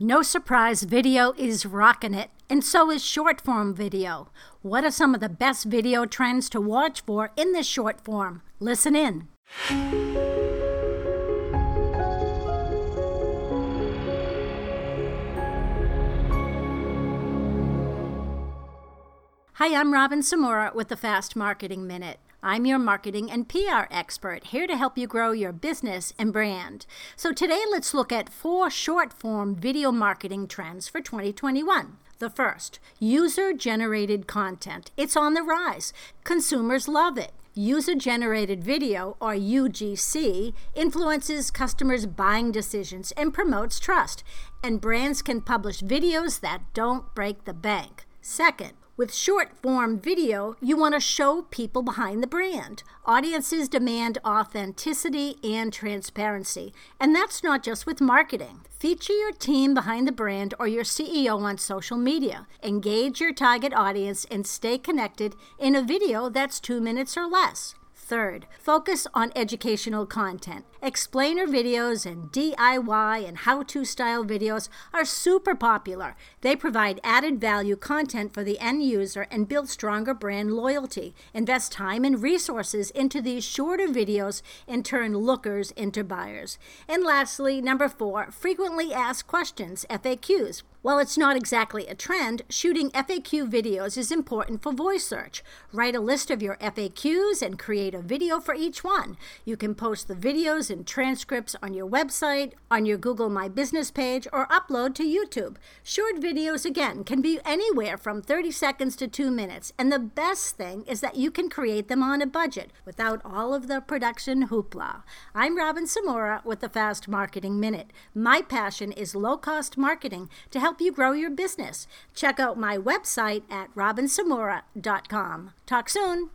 No surprise, video is rocking it, and so is short form video. What are some of the best video trends to watch for in this short form? Listen in. Hi, I'm Robin Samora with the Fast Marketing Minute. I'm your marketing and PR expert here to help you grow your business and brand. So today let's look at four short form video marketing trends for 2021. The first, user generated content. It's on the rise. Consumers love it. User generated video, or UGC, influences customers' buying decisions and promotes trust. And brands can publish videos that don't break the bank. Second, with short form video, you want to show people behind the brand. Audiences demand authenticity and transparency, and that's not just with marketing. Feature your team behind the brand or your CEO on social media. Engage your target audience and stay connected in a video that's two minutes or less. Third, focus on educational content. Explainer videos and DIY and how to style videos are super popular. They provide added value content for the end user and build stronger brand loyalty. Invest time and resources into these shorter videos and turn lookers into buyers. And lastly, number four, frequently asked questions, FAQs. While it's not exactly a trend, shooting FAQ videos is important for voice search. Write a list of your FAQs and create a video for each one. You can post the videos and transcripts on your website, on your Google My Business page, or upload to YouTube. Short videos, again, can be anywhere from 30 seconds to two minutes, and the best thing is that you can create them on a budget without all of the production hoopla. I'm Robin Samora with the Fast Marketing Minute. My passion is low cost marketing to help help you grow your business. Check out my website at robinsamora.com. Talk soon.